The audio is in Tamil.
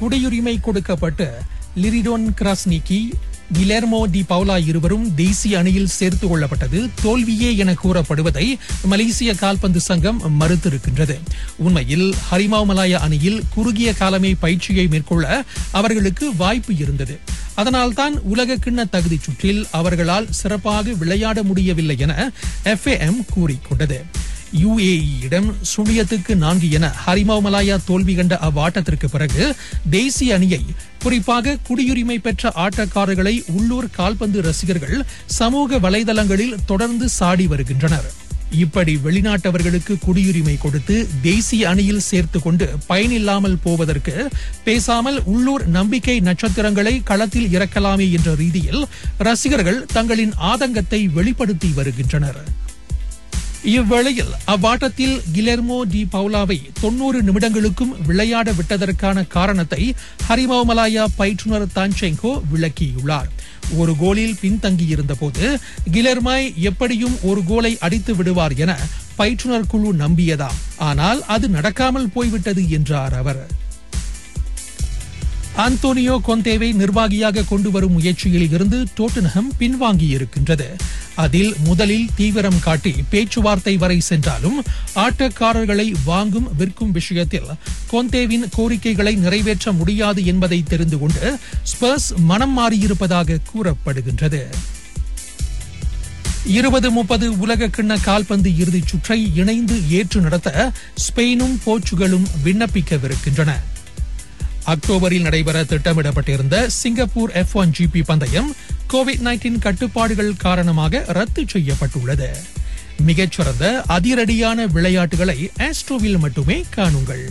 குடியுரிமை கொடுக்கப்பட்டு லிரிடோன் கிராஸ்னிக்கி கிலெர்மோ டி பவுலா இருவரும் தேசிய அணியில் சேர்த்துக் கொள்ளப்பட்டது தோல்வியே என கூறப்படுவதை மலேசிய கால்பந்து சங்கம் மறுத்திருக்கின்றது. உண்மையில் ஹரிமாவ் மலாயா அணியில் குறுகிய காலமே பயிற்சியை மேற்கொள்ள அவர்களுக்கு வாய்ப்பு இருந்தது. அதனால்தான் உலக கிண்ண தகுதி சுற்றில் அவர்களால் சிறப்பாக விளையாட முடியவில்லை என எஃப்ஏஎம் கூறிக்கொண்டது. யுஏஇயிடம் சுழியத்துக்கு நான்கு என ஹரிமாவ் மலாயா தோல்வி கண்ட அவ்வாட்டத்திற்கு பிறகு தேசிய அணியை குறிப்பாக குடியுரிமை பெற்ற ஆட்டக்காரர்களை உள்ளூர் கால்பந்து ரசிகர்கள் சமூக வலைதளங்களில் தொடர்ந்து சாடி வருகின்றனர். இப்படி வெளிநாட்டவர்களுக்கு குடியுரிமை கொடுத்து தேசிய அணியில் சேர்த்து கொண்டு பயனில்லாமல் போவதற்கு பேசாமல் உள்ளூர் நம்பிக்கை நட்சத்திரங்களை களத்தில் இறக்கலாமே என்ற ரீதியில் ரசிகர்கள் தங்களின் ஆதங்கத்தை வெளிப்படுத்தி வருகின்றனர். இவ்வேளையில் அவ்வாட்டத்தில் கிலெர்மோ டி பவுலாவை தொன்னூறு நிமிடங்களுக்கும் விளையாட விட்டதற்கான காரணத்தை ஹரிமவமலாயா பயிற்றுநர் பயிற்றுனர் தான்செங்கோ விளக்கியுள்ளார். ஒரு கோலில் பின்தங்கியிருந்த போது கிலெர்மாய் எப்படியும் ஒரு கோலை அடித்து விடுவார் என பயிற்றுனர் குழு நம்பியதாம். ஆனால் அது நடக்காமல் போய்விட்டது என்றார் அவர். அந்தோனியோ கொந்தேவை நிர்வாகியாக கொண்டு வரும் முயற்சியில் இருந்து டோட்டன்ஹம் பின்வாங்கியிருக்கின்றது. அதில் முதலில் தீவிரம் காட்டி பேச்சுவார்த்தை வரை சென்றாலும் ஆட்டக்காரர்களை வாங்கும் விற்கும் விஷயத்தில் கொந்தேவின் கோரிக்கைகளை நிறைவேற்ற முடியாது என்பதை தெரிந்து கொண்டு ஸ்பர்ஸ் மனம் மாறியிருப்பதாக கூறப்படுகின்றது. இருபது முப்பது உலக கிண்ண கால்பந்து இறுதிச் சுற்றை இணைந்து ஏற்று நடத்த ஸ்பெயினும் போர்ச்சுகலும் விண்ணப்பிக்கவிருக்கின்றன. அக்டோபரில் நடைபெற திட்டமிடப்பட்டிருந்த சிங்கப்பூர் எஃப் ஒன் ஜிபி பந்தயம் கோவிட் நைன்டீன் கட்டுப்பாடுகள் காரணமாக ரத்து செய்யப்பட்டுள்ளது. மிகச்சிறந்த அதிரடியான விளையாட்டுகளை ஆஸ்ட்ரோவில் மட்டுமே காணுங்கள்.